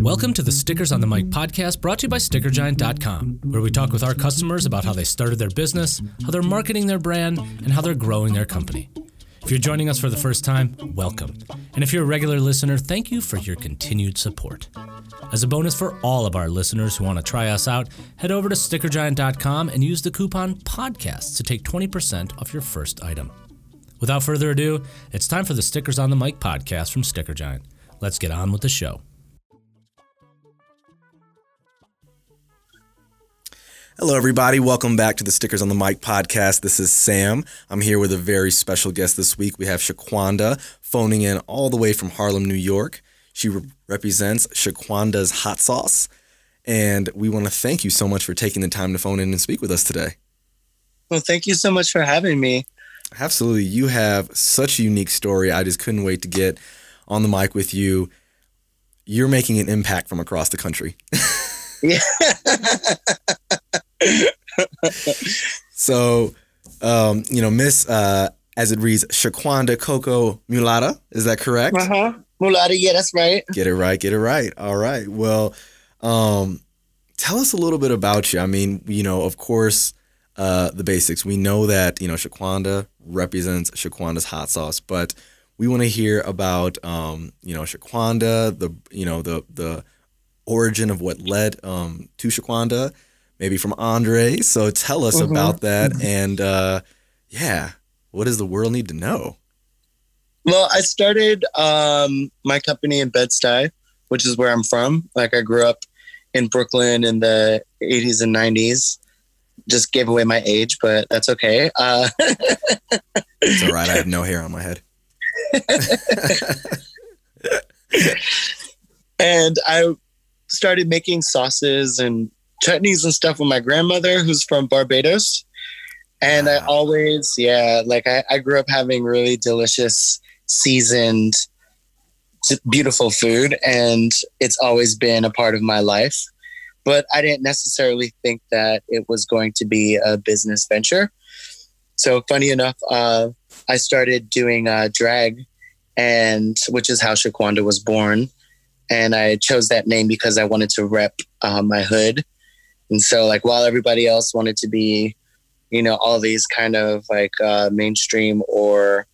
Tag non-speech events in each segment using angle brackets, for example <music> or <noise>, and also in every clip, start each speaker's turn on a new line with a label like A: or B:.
A: Welcome to the Stickers on the Mic podcast brought to you by StickerGiant.com, where we talk with our customers about how they started their business, how they're marketing their brand, and how they're growing their company. If you're joining us for the first time, welcome. And if you're a regular listener, thank you for your continued support. As a bonus for all of our listeners who want to try us out, head over to StickerGiant.com and use the coupon PODCAST to take 20% off your first item. Without further ado, it's time for the Stickers on the Mic podcast from Sticker Giant. Let's get on with the show.
B: Hello, everybody. Welcome back to the Stickers on the Mic podcast. This is Sam. I'm here with a very special guest this week. We have Shaquanda phoning in all the way from Harlem, New York. She re- represents Shaquanda's Hot Sauce. And we want to thank you so much for taking the time to phone in and speak with us today.
C: Well, thank you so much for having me.
B: Absolutely. You have such a unique story. I just couldn't wait to get on the mic with you. You're making an impact from across the country. <laughs>
C: Yeah. <laughs> <laughs>
B: So, um, you know, Miss, uh, as it reads, Shaquanda Coco Mulata. Is that correct?
C: uh huh. Mulata, yeah, that's right.
B: Get it right. Get it right. All right. Well, um, tell us a little bit about you. I mean, you know, of course, uh, the basics. We know that you know Shaquanda represents Shaquanda's hot sauce, but we want to hear about um, you know Shaquanda, the you know the the origin of what led um, to Shaquanda, maybe from Andre. So tell us
C: Mhm.
B: about that, and uh, yeah, what does the world need to know?
C: Well, I started um, my company in Bed-Stuy, which is where I'm from. Like, I grew up in Brooklyn in the 80s and 90s. Just gave away my age, but that's okay. Uh,
B: It's all right. I have no hair on my head. <laughs>
C: and I started making sauces and chutneys and stuff with my grandmother, who's from Barbados. And I always, yeah, like I, I grew up having really delicious, seasoned, beautiful food, and it's always been a part of my life. But I didn't necessarily think that it was going to be a business venture. So, funny enough, uh, I started doing uh, drag, and which is how Shaquanda was born and I chose that name because I wanted to rep uh, my hood. And so, like, while everybody else wanted to be, you know, all these kind of like uh, mainstream or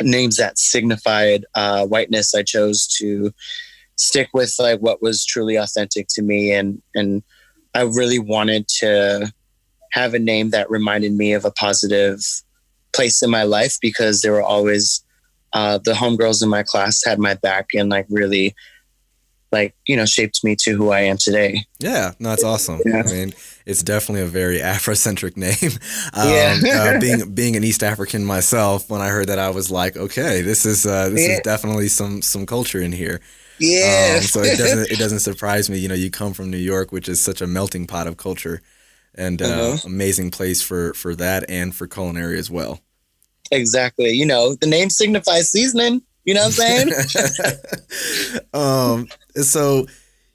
C: names that signified uh, whiteness, I chose to stick with like what was truly authentic to me, and and I really wanted to have a name that reminded me of a positive place in my life because there were always uh, the homegirls in my class had my back and like really like you know shaped me to who I am today.
B: Yeah, no, that's awesome.
C: Yeah.
B: I mean, it's definitely a very <laughs> Afrocentric name. Um,
C: Yeah.
B: uh, <laughs> being being an East African myself, when I heard that, I was like, okay, this is uh, this is definitely some some culture in here.
C: Yeah.
B: Um, so it <laughs> doesn't it doesn't surprise me. You know, you come from New York, which is such a melting pot of culture, and uh,
C: Uh-huh.
B: amazing place for for that and for culinary as well.
C: exactly. You know, the name signifies seasoning. You know what I'm saying?
B: um so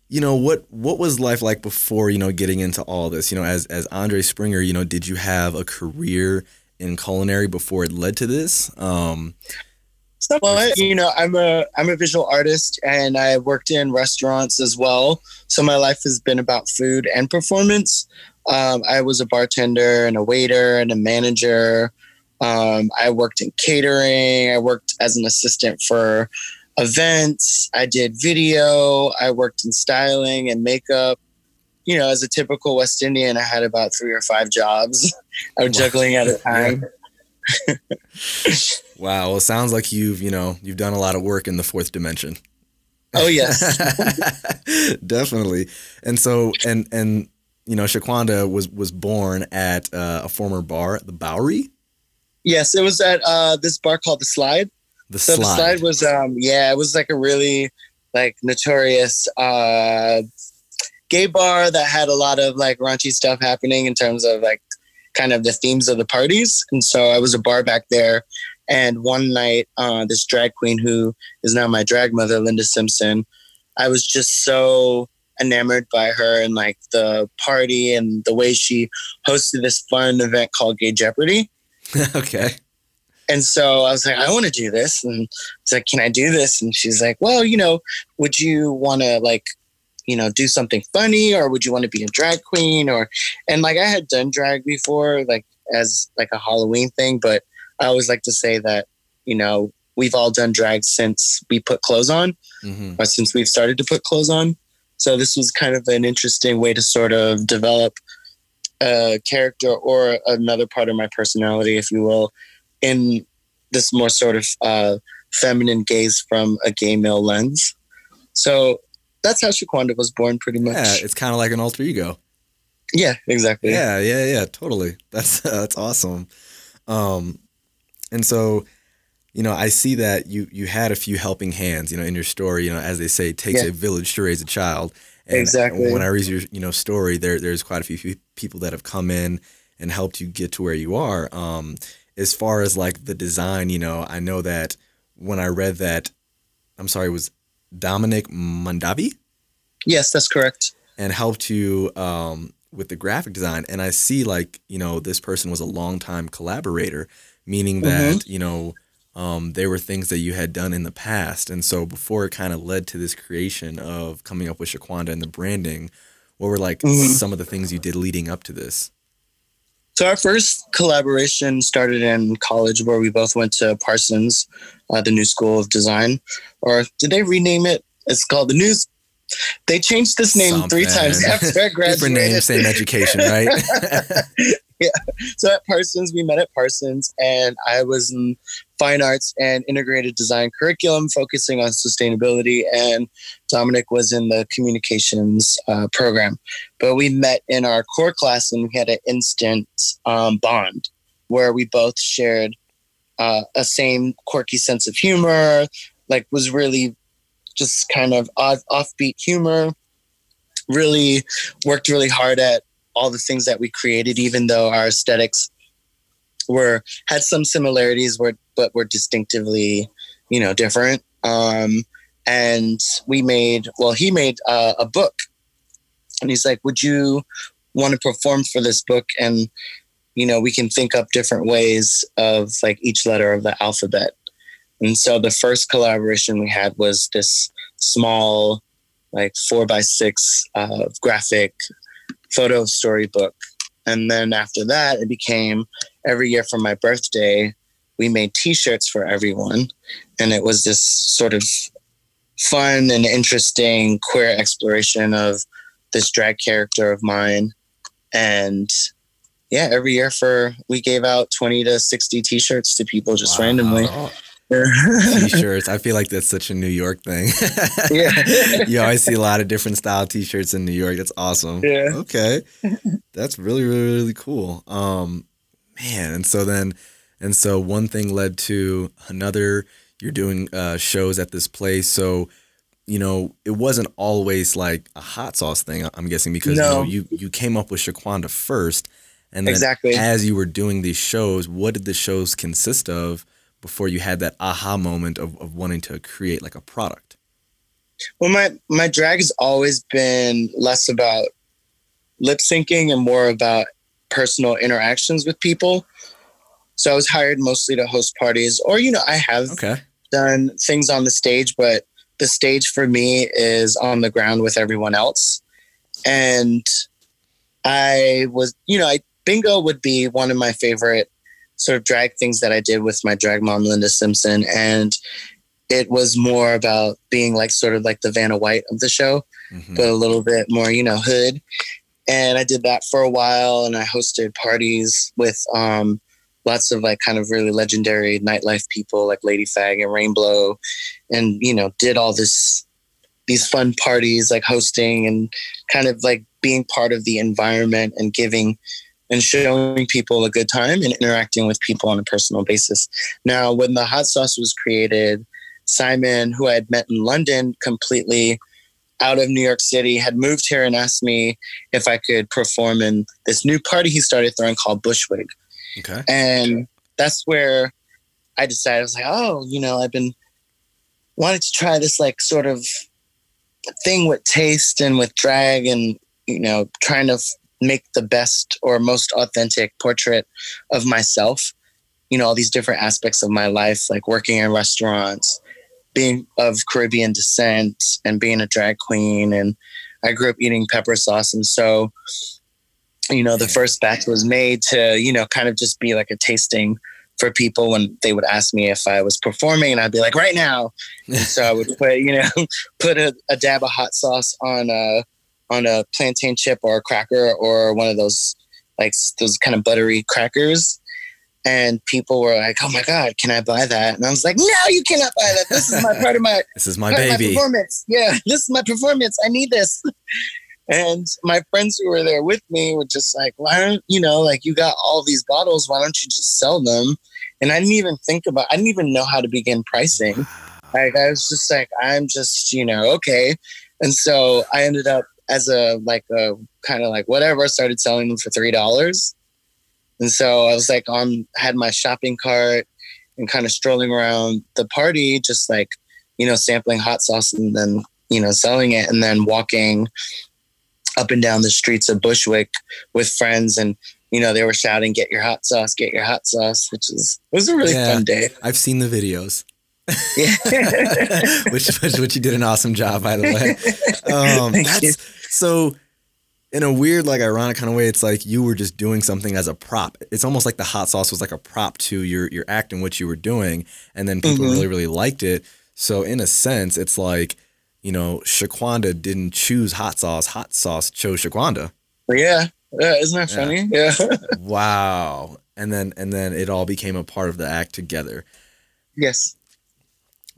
B: you know what what was life like before you know getting into all this you know as as andre springer you know did you have a career in culinary before it led to this um
C: well, you know, I'm a I'm a visual artist and I worked in restaurants as well. So my life has been about food and performance. Um, I was a bartender and a waiter and a manager. Um, I worked in catering. I worked as an assistant for events. I did video. I worked in styling and makeup. You know, as a typical West Indian, I had about three or five jobs. I was
B: Wow.
C: juggling at a time. <laughs>
B: wow well it sounds like you've you know you've done a lot of work in the fourth dimension
C: Oh yes. <laughs>
B: definitely and so and and you know shaquanda was was born at uh, a former bar the bowery
C: Yes, it was at uh, this bar called the Slide.
B: The
C: So
B: slide,
C: the Slide was, um, yeah, it was like a really like notorious uh, gay bar that had a lot of like raunchy stuff happening in terms of like kind of the themes of the parties. And so I was a bar back there. And one night, uh, this drag queen who is now my drag mother, Linda Simpson, I was just so enamored by her and like the party and the way she hosted this fun event called Gay Jeopardy. <laughs>
B: okay
C: and so I was like, I want to do this. And it's like, can I do this? And she's like, well, you know, would you want to like, you know, do something funny or would you want to be a drag queen or, and like I had done drag before, like as like a Halloween thing, but I always like to say that, you know, we've all done drag since we put clothes on mm-hmm. or since we've started to put clothes on. So this was kind of an interesting way to sort of develop a character or another part of my personality, if you will, in this more sort of uh, feminine gaze from a gay male lens. So that's how Shaquanda was born, pretty much.
B: Yeah, it's kind of like an alter ego.
C: Yeah, exactly.
B: Yeah, yeah, yeah, totally. That's uh, <laughs> that's awesome. Um, and so, you know, I see that you you had a few helping hands. You know, in your story, you know, as they say, it takes yeah. a village to raise a child. And
C: exactly.
B: When I read your you know story, there there's quite a few people that have come in and helped you get to where you are. Um, as far as like the design, you know, I know that when I read that, I'm sorry, it was Dominic Mondavi?
C: Yes, that's correct.
B: And helped you um, with the graphic design. And I see like, you know, this person was a longtime collaborator, meaning that, mm-hmm. you know, um, there were things that you had done in the past. And so before it kind of led to this creation of coming up with Shaquanda and the branding, what were like mm-hmm. some of the things you did leading up to this?
C: So our first collaboration started in college, where we both went to Parsons, uh, the New School of Design, or did they rename it? It's called the New. They changed this name Something. three times after I graduated. <laughs>
B: Different name, same education, right? <laughs> <laughs>
C: yeah. So at Parsons, we met at Parsons, and I was in fine arts and integrated design curriculum focusing on sustainability. And Dominic was in the communications uh, program. But we met in our core class and we had an instant um, bond where we both shared uh, a same quirky sense of humor, like was really just kind of off, offbeat humor. Really worked really hard at all the things that we created, even though our aesthetics were had some similarities, were but were distinctively, you know, different. Um, and we made well, he made uh, a book, and he's like, "Would you want to perform for this book?" And you know, we can think up different ways of like each letter of the alphabet. And so the first collaboration we had was this small, like four by six uh, graphic photo storybook. And then after that, it became every year for my birthday, we made t shirts for everyone. And it was this sort of fun and interesting queer exploration of this drag character of mine. And yeah, every year for we gave out 20 to 60 t shirts to people just wow. randomly.
B: T-shirts. <laughs> I feel like that's such a New York thing. yeah. <laughs> you always see a lot of different style t-shirts in New York. That's awesome.
C: Yeah.
B: Okay. That's really, really, really cool. Um, man. And so then, and so one thing led to another. You're doing uh, shows at this place. So, you know, it wasn't always like a hot sauce thing, I'm guessing, because no. you, know, you, you came up with Shaquanda first. And then
C: exactly.
B: as you were doing these shows, what did the shows consist of? Before you had that aha moment of, of wanting to create like a product?
C: Well, my my drag has always been less about lip syncing and more about personal interactions with people. So I was hired mostly to host parties, or you know, I have
B: okay.
C: done things on the stage, but the stage for me is on the ground with everyone else. And I was, you know, I bingo would be one of my favorite sort of drag things that I did with my drag mom, Linda Simpson. And it was more about being like sort of like the Vanna White of the show, mm-hmm. but a little bit more, you know, hood. And I did that for a while and I hosted parties with um, lots of like kind of really legendary nightlife people like Lady Fag and Rainbow and, you know, did all this these fun parties like hosting and kind of like being part of the environment and giving and showing people a good time and interacting with people on a personal basis. Now, when the hot sauce was created, Simon, who I had met in London completely out of New York City, had moved here and asked me if I could perform in this new party he started throwing called Bushwig.
B: Okay.
C: And that's where I decided, I was like, oh, you know, I've been wanting to try this like sort of thing with taste and with drag and, you know, trying to make the best or most authentic portrait of myself. you know, all these different aspects of my life, like working in restaurants, being of Caribbean descent, and being a drag queen. And I grew up eating pepper sauce. And so, you know, the first batch was made to, you know, kind of just be like a tasting for people when they would ask me if I was performing, and I'd be like, right now. so I would put, you know, <laughs> put a, a, dab of hot sauce on a on a plantain chip or a cracker or one of those like those kind of buttery crackers. And people were like, "Oh my god, can I buy that?" And I was like, "No, you cannot buy that. This is my <laughs> part of my
B: this is my baby
C: my performance. Yeah, <laughs> this is my performance. I need this." And my friends who were there with me were just like, why don't you know, like you got all these bottles, why don't you just sell them? And I didn't even think about I didn't even know how to begin pricing. Like I was just like, I'm just, you know, okay. And so I ended up as a like a kind of like whatever, I started selling them for three dollars. And so I was like on had my shopping cart and kind of strolling around the party, just like, you know, sampling hot sauce and then, you know, selling it and then walking up and down the streets of Bushwick with friends and you know they were shouting get your hot sauce get your hot sauce which is it was a really yeah, fun day
B: I've seen the videos. <laughs> which, which which you did an awesome job by the way <laughs> um, Thank you. so in a weird like ironic kind of way it's like you were just doing something as a prop it's almost like the hot sauce was like a prop to your your act and what you were doing and then people mm-hmm. really really liked it so in a sense it's like you know, Shaquanda didn't choose hot sauce. Hot sauce chose Shaquanda.
C: Yeah. Yeah. Isn't that funny? Yeah. yeah. <laughs>
B: wow. And then and then it all became a part of the act together.
C: Yes.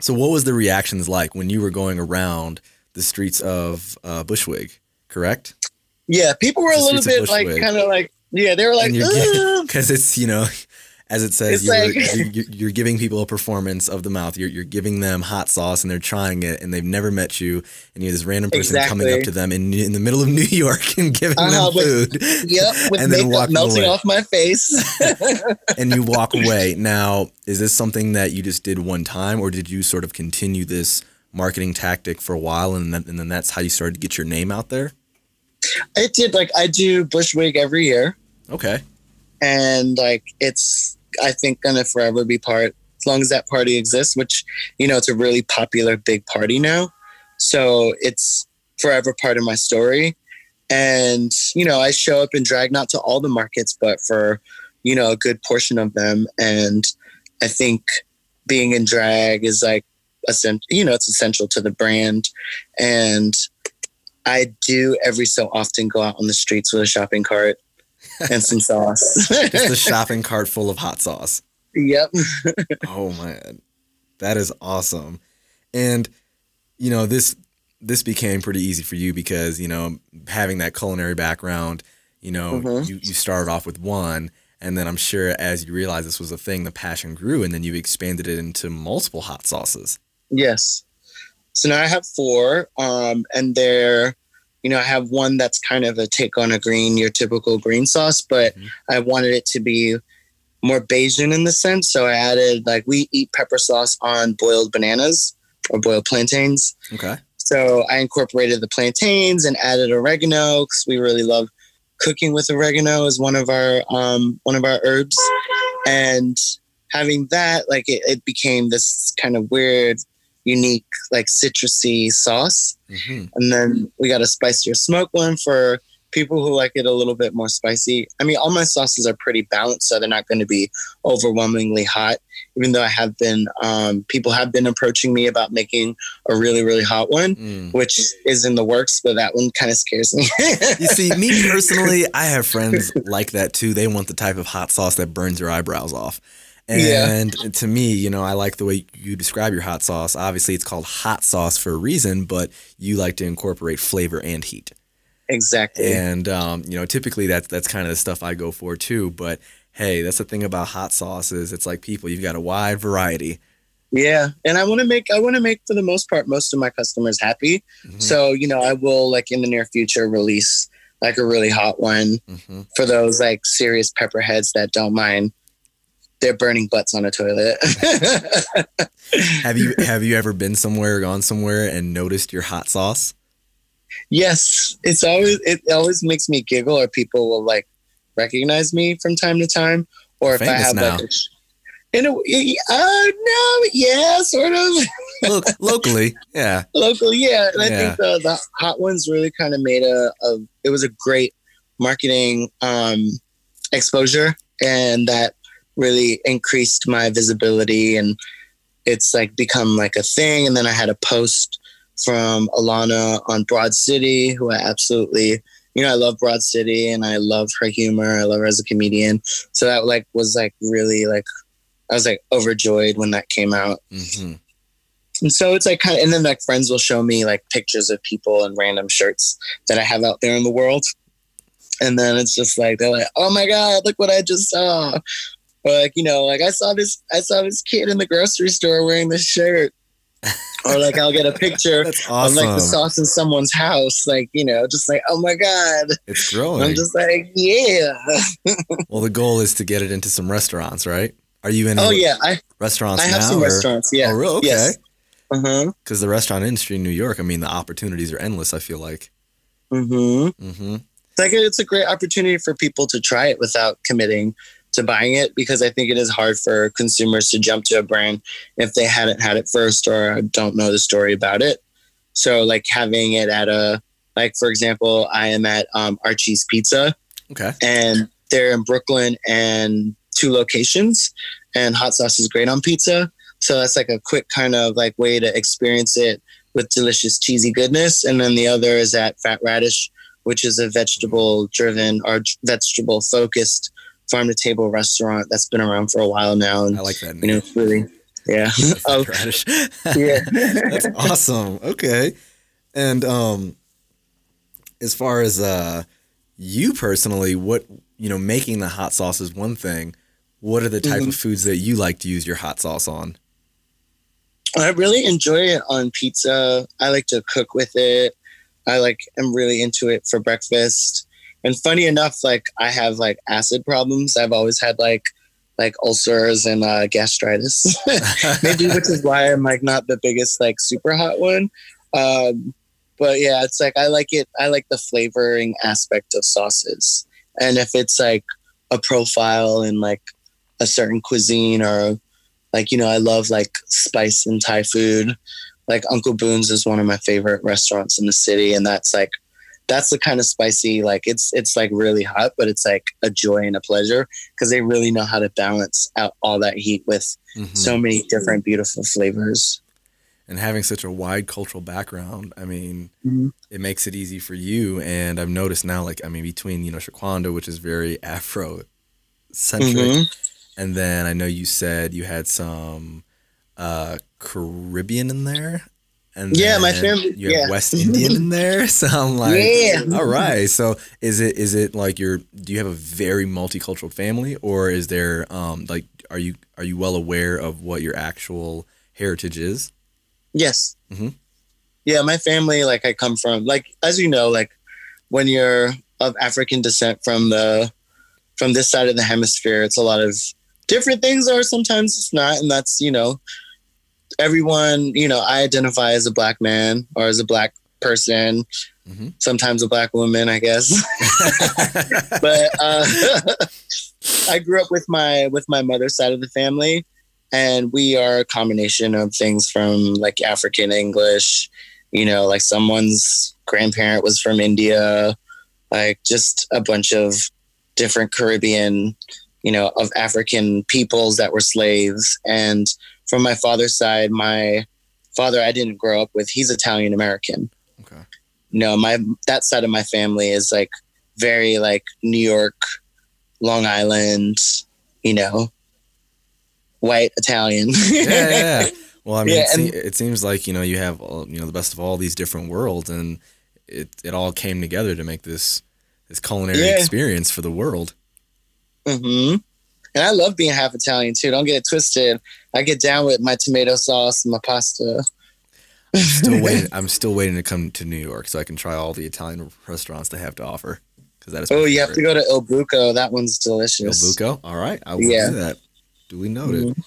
B: So what was the reactions like when you were going around the streets of uh, Bushwick? Correct.
C: Yeah, people were the a little bit like kind of like yeah, they were like
B: because <laughs> it's you know as it says, you're, like, you're, you're, giving people a performance of the mouth. You're, you're giving them hot sauce and they're trying it and they've never met you. And you're this random person exactly. coming up to them in, in the middle of <laughs> New York and giving uh-huh, them food.
C: With, yep, <laughs> with and then walking melting away. off my face. <laughs>
B: and you walk away. Now, is this something that you just did one time or did you sort of continue this marketing tactic for a while and then, and then that's how you started to get your name out there?
C: I did. Like, I do Bushwig every year.
B: Okay.
C: And like, it's I think gonna forever be part as long as that party exists, which you know it's a really popular big party now. So it's forever part of my story. And you know, I show up in drag not to all the markets, but for you know a good portion of them. And I think being in drag is like essential. You know, it's essential to the brand. And I do every so often go out on the streets with a shopping cart and some sauce. <laughs>
B: Just a <laughs> shopping cart full of hot sauce.
C: Yep. <laughs>
B: oh man. That is awesome. And you know, this this became pretty easy for you because, you know, having that culinary background, you know, mm-hmm. you, you started off with one and then I'm sure as you realized this was a thing, the passion grew and then you expanded it into multiple hot sauces.
C: Yes. So now I have four, um, and they're you know, I have one that's kind of a take on a green, your typical green sauce, but mm-hmm. I wanted it to be more Bajan in the sense. So I added like we eat pepper sauce on boiled bananas or boiled plantains.
B: Okay.
C: So I incorporated the plantains and added oregano because we really love cooking with oregano as one of our um, one of our herbs, and having that like it, it became this kind of weird unique like citrusy sauce. Mm-hmm. And then we got a spicier smoke one for people who like it a little bit more spicy. I mean, all my sauces are pretty balanced, so they're not going to be overwhelmingly hot. Even though I have been, um, people have been approaching me about making a really, really hot one, mm. which is in the works, but that one kind of scares me.
B: you see, me <laughs> personally, I have friends like that too. They want the type of hot sauce that burns your eyebrows off. And yeah. to me, you know, I like the way you describe your hot sauce. Obviously, it's called hot sauce for a reason, but you like to incorporate flavor and heat.
C: Exactly.
B: And um, you know, typically that's that's kind of the stuff I go for too. But hey, that's the thing about hot sauces. It's like people, you've got a wide variety.
C: Yeah, and I want to make I want to make for the most part most of my customers happy. Mm-hmm. So you know, I will like in the near future release like a really hot one mm-hmm. for those like serious pepperheads that don't mind they're burning butts on a toilet. <laughs>
B: have you have you ever been somewhere, or gone somewhere, and noticed your hot sauce?
C: Yes, it's always it always makes me giggle, or people will like recognize me from time to time, or if I have now. like, a, In a, uh, no, yeah, sort of. <laughs>
B: Look, locally, yeah.
C: Local, yeah. And I think the, the hot ones really kind of made a, a, it was a great marketing um, exposure. And that really increased my visibility. And it's like become like a thing. And then I had a post from Ilana on Broad City, who I absolutely, you know, I love Broad City and I love her humor. I love her as a comedian. So that like was like really like, I was like overjoyed when that came out.
B: hmm
C: And so it's like kind of, and then like friends will show me like pictures of people and random shirts that I have out there in the world. And then it's just like, they're like, oh my God, look what I just saw. Or like, you know, like I saw this, I saw this kid in the grocery store wearing this shirt. or like I'll get a picture <laughs>
B: That's
C: of like the sauce in someone's house. Like, you know, just like, oh my God.
B: It's growing.
C: I'm just like, yeah. <laughs>
B: well, the goal is to get it into some restaurants, right? Are you in
C: Oh yeah. I,
B: restaurants
C: I have
B: now?
C: some
B: or-
C: restaurants. Yeah.
B: Oh, real? Okay.
C: Yes. Uh-huh.
B: Because the restaurant industry in New York, I mean, the opportunities are endless. I feel like.
C: Mm-hmm.
B: hmm
C: It's like it's a great opportunity for people to try it without committing to buying it because I think it is hard for consumers to jump to a brand if they hadn't had it first or don't know the story about it. So like having it at a like for example, I am at um, Archie's Pizza
B: Okay.
C: and they're in Brooklyn and two locations and hot sauce is great on pizza. So that's like a quick kind of like way to experience it with delicious cheesy goodness. And then the other is at Fat Radish, which is a vegetable driven or vegetable focused farm to table restaurant that's been around for a while now. And
B: I like that.
C: you know, really yeah. <laughs> oh
B: Radish. <laughs>
C: yeah. <laughs>
B: That's awesome. Okay. And um as far as uh you personally, what you know, making the hot sauce is one thing. What are the type
C: Mhm.
B: of foods that you like to use your hot sauce on?
C: I really enjoy it on pizza. I like to cook with it. I like am really into it for breakfast. And funny enough, like I have like acid problems. I've always had like like ulcers and uh, gastritis. <laughs> Maybe which is why I'm like not the biggest like super hot one. Um, but yeah, it's like I like it. I like the flavoring aspect of sauces, and if it's like a profile in like a certain cuisine or like you know, I love like spice and Thai food. Like Uncle Boons is one of my favorite restaurants in the city, and that's like that's the kind of spicy. Like it's it's like really hot, but it's like a joy and a pleasure because they really know how to balance out all that heat with
B: Mhm.
C: so many different beautiful flavors.
B: and having such a wide cultural background, I mean,
C: Mhm.
B: it makes it easy for you. And I've noticed now, like, I mean, between you know Shaquanda, which is very Afro centric,
C: Mhm.
B: and then I know you said you had some uh, Caribbean in there. And
C: Yeah, my family-
B: You have
C: yeah.
B: West <laughs> Indian in there, <laughs> so I'm like,
C: Yeah.
B: all right. So is it is it like you're? Do you have a very multicultural family, or is there um like are you are you well aware of what your actual heritage is?
C: Yes.
B: Mhm.
C: Yeah, my family, like I come from, like as you know, like when you're of African descent from the from this side of the hemisphere, it's a lot of different things, or sometimes it's not, and that's you know, everyone. You know, I identify as a black man or as a black person,
B: Mhm.
C: sometimes a black woman, I guess. <laughs> <laughs> but uh, <laughs> I grew up with my with my mother's side of the family, and we are a combination of things from like African English, you know, like someone's grandparent was from India, like just a bunch of different Caribbean, you know, of African peoples that were slaves. And from my father's side, my father I didn't grow up with, he's Italian American.
B: okay.
C: No, my that side of my family is like very like New York, Long Island, you know, white Italian.
B: yeah, yeah. <laughs> Well, I mean,
C: Yeah,
B: it, se- it seems like you know you have all, you know the best of all these different worlds, and it it all came together to make this this culinary
C: Yeah.
B: experience for the world.
C: hmm And I love being half Italian too. Don't get it twisted. I get down with my tomato sauce and my pasta.
B: Still waiting. <laughs> I'm still waiting to come to New York so I can try all the Italian restaurants they have to offer. Because that is.
C: Oh, you have to go to Il Buco. That one's delicious. Il.
B: Buco. All right, I will
C: Yeah.
B: do that. Duly noted.
C: Mhm.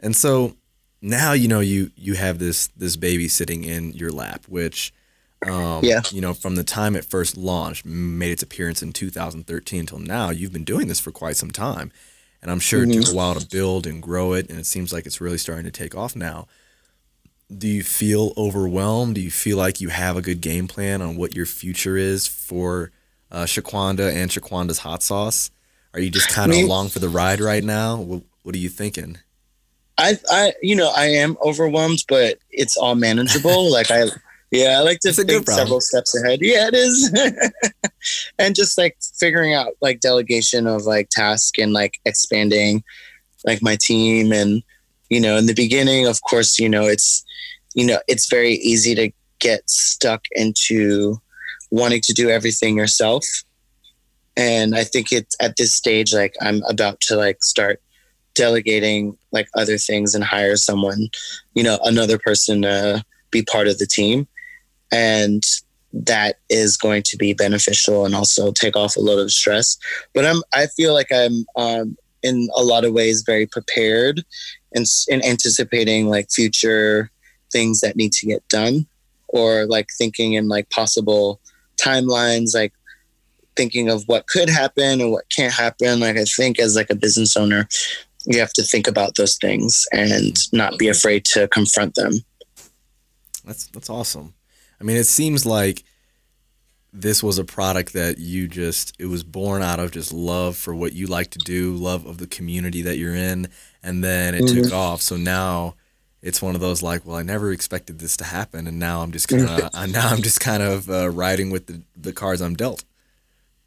B: And so now you know you you have this this baby sitting in your lap, which um,
C: Yeah.
B: you know from the time it first launched, made its appearance in 2013 until now, you've been doing this for quite some time. And I'm sure mm-hmm. it took a while to build and grow it, and it seems like it's really starting to take off now. Do you feel overwhelmed? Do you feel like you have a good game plan on what your future is for uh, Shaquanda and Shaquanda's hot sauce? Are you just kind of along for the ride right now? What, what are you thinking?
C: I, I, you know, I am overwhelmed, but it's all manageable. like I, yeah, I like to it's think several steps ahead. Yeah, it is. <laughs> and just like figuring out like delegation of like task and like expanding like my team and you know, in the beginning, of course, you know, it's you know, it's very easy to get stuck into wanting to do everything yourself. And I think it's at this stage like I'm about to like start delegating like other things and hire someone, you know, another person to be part of the team. And that is going to be beneficial and also take off a lot of stress. But I'm I feel like I'm um, in a lot of ways very prepared and in anticipating like future things that need to get done or like thinking in like possible timelines like thinking of what could happen and what can't happen. Like i think as like a business owner you have to think about those things and not be afraid to confront them.
B: That's that's awesome i mean it seems like this was a product that you just it was born out of just love for what you like to do love of the community that you're in and then it mm-hmm. took off. So now it's one of those like well i never expected this to happen and now i'm just kind of <laughs> now i'm just kind of uh, riding with the, the cards i'm dealt.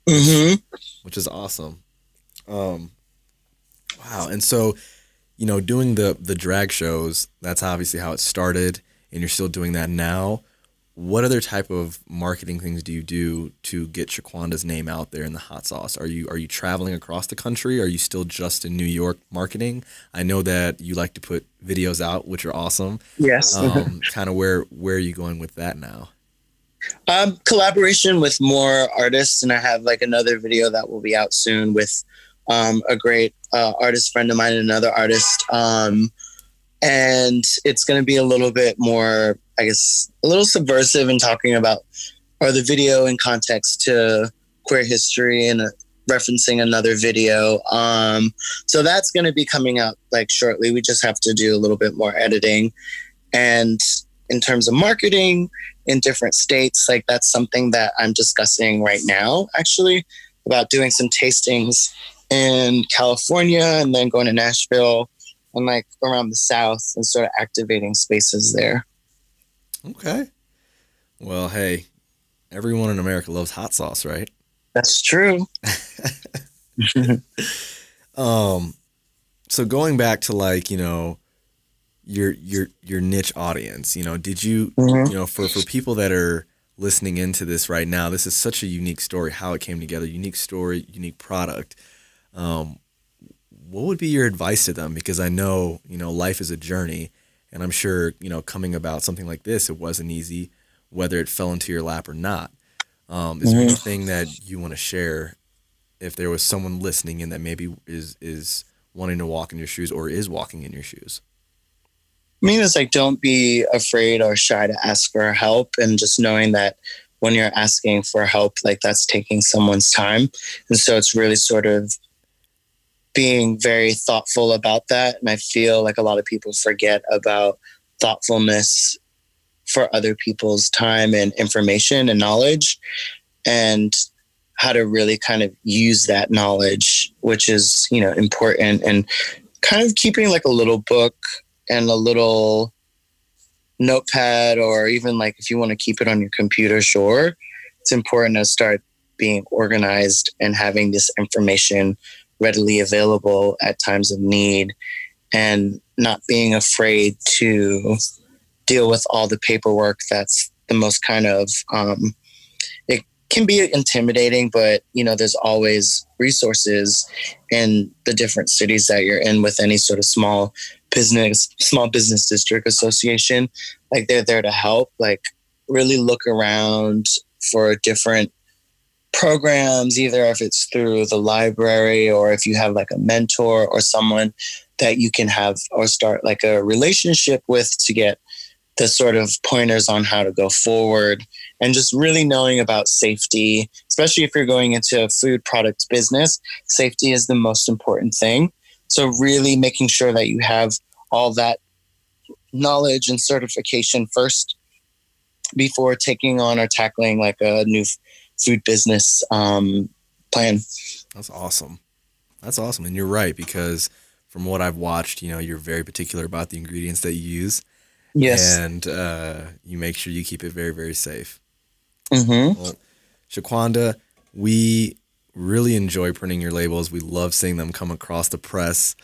C: Mm-hmm.
B: which is awesome. Um wow. And so you know doing the the drag shows that's obviously how it started and you're still doing that now what other type of marketing things do you do to get Shaquanda's name out there in the hot sauce? Are you are you traveling across the country? Are you still just in New York marketing? I know that you like to put videos out, which are awesome.
C: Yes.
B: Um, <laughs> kind of where where are you going with that now?
C: Um, collaboration with more artists, and I have like another video that will be out soon with um, a great uh, artist friend of mine and another artist. Um, and it's going to be a little bit more, I guess, a little subversive in talking about, or the video in context to queer history and uh, referencing another video. Um, so that's going to be coming out like shortly. We just have to do a little bit more editing. And in terms of marketing in different states, like that's something that I'm discussing right now, actually, about doing some tastings in California and then going to Nashville and like around the South and sort of activating spaces there.
B: Okay. Well, hey, everyone in America loves hot sauce, right?
C: That's true. <laughs> <laughs>
B: um, so going back to like you know your your your niche audience, you know, did you mm-hmm. you know for for people that are listening into this right now, this is such a unique story how it came together, unique story, unique product. Um, what would be your advice to them? Because I know, you know, life is a journey, and I'm sure, you know, coming about something like this, it wasn't easy, whether it fell into your lap or not. Um, is there mm-hmm. anything that you want to share if there was someone listening in that maybe is is wanting to walk in your shoes or is walking in your shoes?
C: I mean, it's like don't be afraid or shy to ask for help, and just knowing that when you're asking for help, like that's taking someone's time, and so it's really sort of being very thoughtful about that. And I feel like a lot of people forget about thoughtfulness for other people's time and information and knowledge and how to really kind of use that knowledge, which is, you know, important and kind of keeping like a little book and a little notepad or even like if you want to keep it on your computer, sure. It's important to start being organized and having this information readily available at times of need and not being afraid to deal with all the paperwork that's the most kind of um, it can be intimidating but you know there's always resources in the different cities that you're in with any sort of small business small business district association. Like they're there to help like really look around for different programs, either if it's through the library or if you have like a mentor or someone that you can have or start like a relationship with to get the sort of pointers on how to go forward and just really knowing about safety, especially if you're going into a food product business. Safety is the most important thing. So really making sure that you have all that knowledge and certification first before taking on or tackling like a new food business um, plan.
B: That's awesome. That's awesome. And you're right because from what I've watched, you know, you're very particular about the ingredients that you use.
C: Yes.
B: And uh, you make sure you keep it very, very safe.
C: Mm-hmm.
B: Well, Shaquanda, we really enjoy printing your labels. We love seeing them come across the press.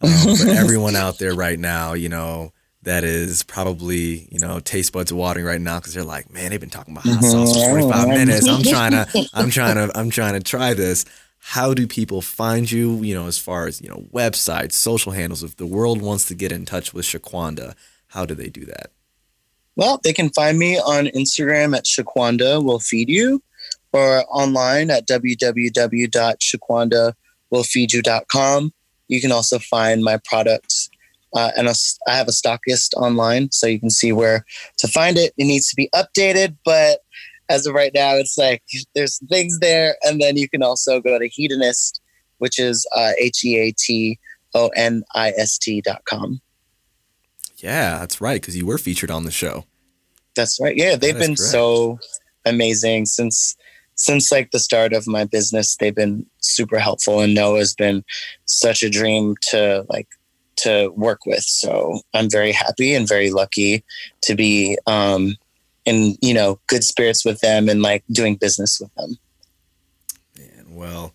B: Um, for <laughs> everyone out there right now, you know, that is probably, you know, taste buds watering right now because they're like, man, they've been talking about hot mm-hmm. sauce for 45 minutes. I'm trying to, <laughs> I'm trying to, I'm trying to try this. How do people find you, you know, as far as, you know, websites, social handles? If the world wants to get in touch with Shaquanda, how do they do that?
C: Well, they can find me on Instagram at Shaquanda will feed you or online at www.shaquandawillfeedyou.com. You can also find my products. Uh, and a, I have a stockist online, so you can see where to find it. It needs to be updated, but as of right now, it's like there's things there. And then you can also go to Heatonist, which is uh, H E A T O N I S T dot com.
B: Yeah, that's right. Because you were featured on the show.
C: That's right. Yeah, they've been
B: correct.
C: so amazing since since like the start of my business. They've been super helpful, and Noah's been such a dream to like to work with. So I'm very happy and very lucky to be um, in you know good spirits with them and like doing business with them.
B: Man, well,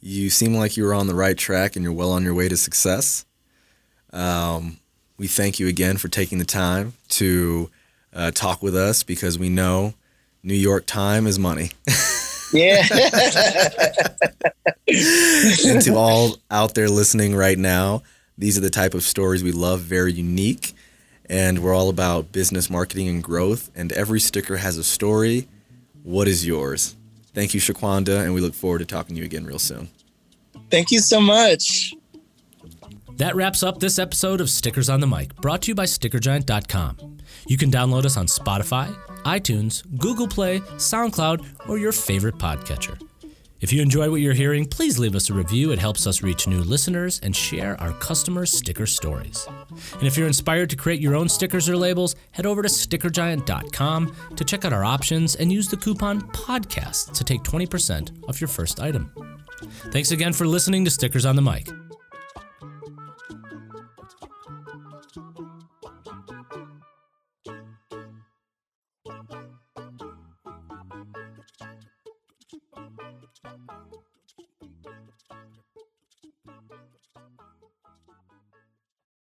B: you seem like you were on the right track and you're well on your way to success. Um, we thank you again for taking the time to uh, talk with us because we know New York time is money.
C: Yeah. <laughs>
B: and to all out there listening right now, these are the type of stories we love, very unique. And we're all about business, marketing, and growth. And every sticker has a story. What is yours? Thank you, Shaquanda, and we look forward to talking to you again real soon.
C: Thank you so much.
A: That wraps up this episode of Stickers on the Mic, brought to you by StickerGiant.com. You can download us on Spotify, iTunes, Google Play, SoundCloud, or your favorite podcatcher. If you enjoy what you're hearing, please leave us a review. It helps us reach new listeners and share our customers' sticker stories. And if you're inspired to create your own stickers or labels, head over to StickerGiant.com to check out our options and use the coupon PODCAST to take 20% off your first item. Thanks again for listening to Stickers on the Mic.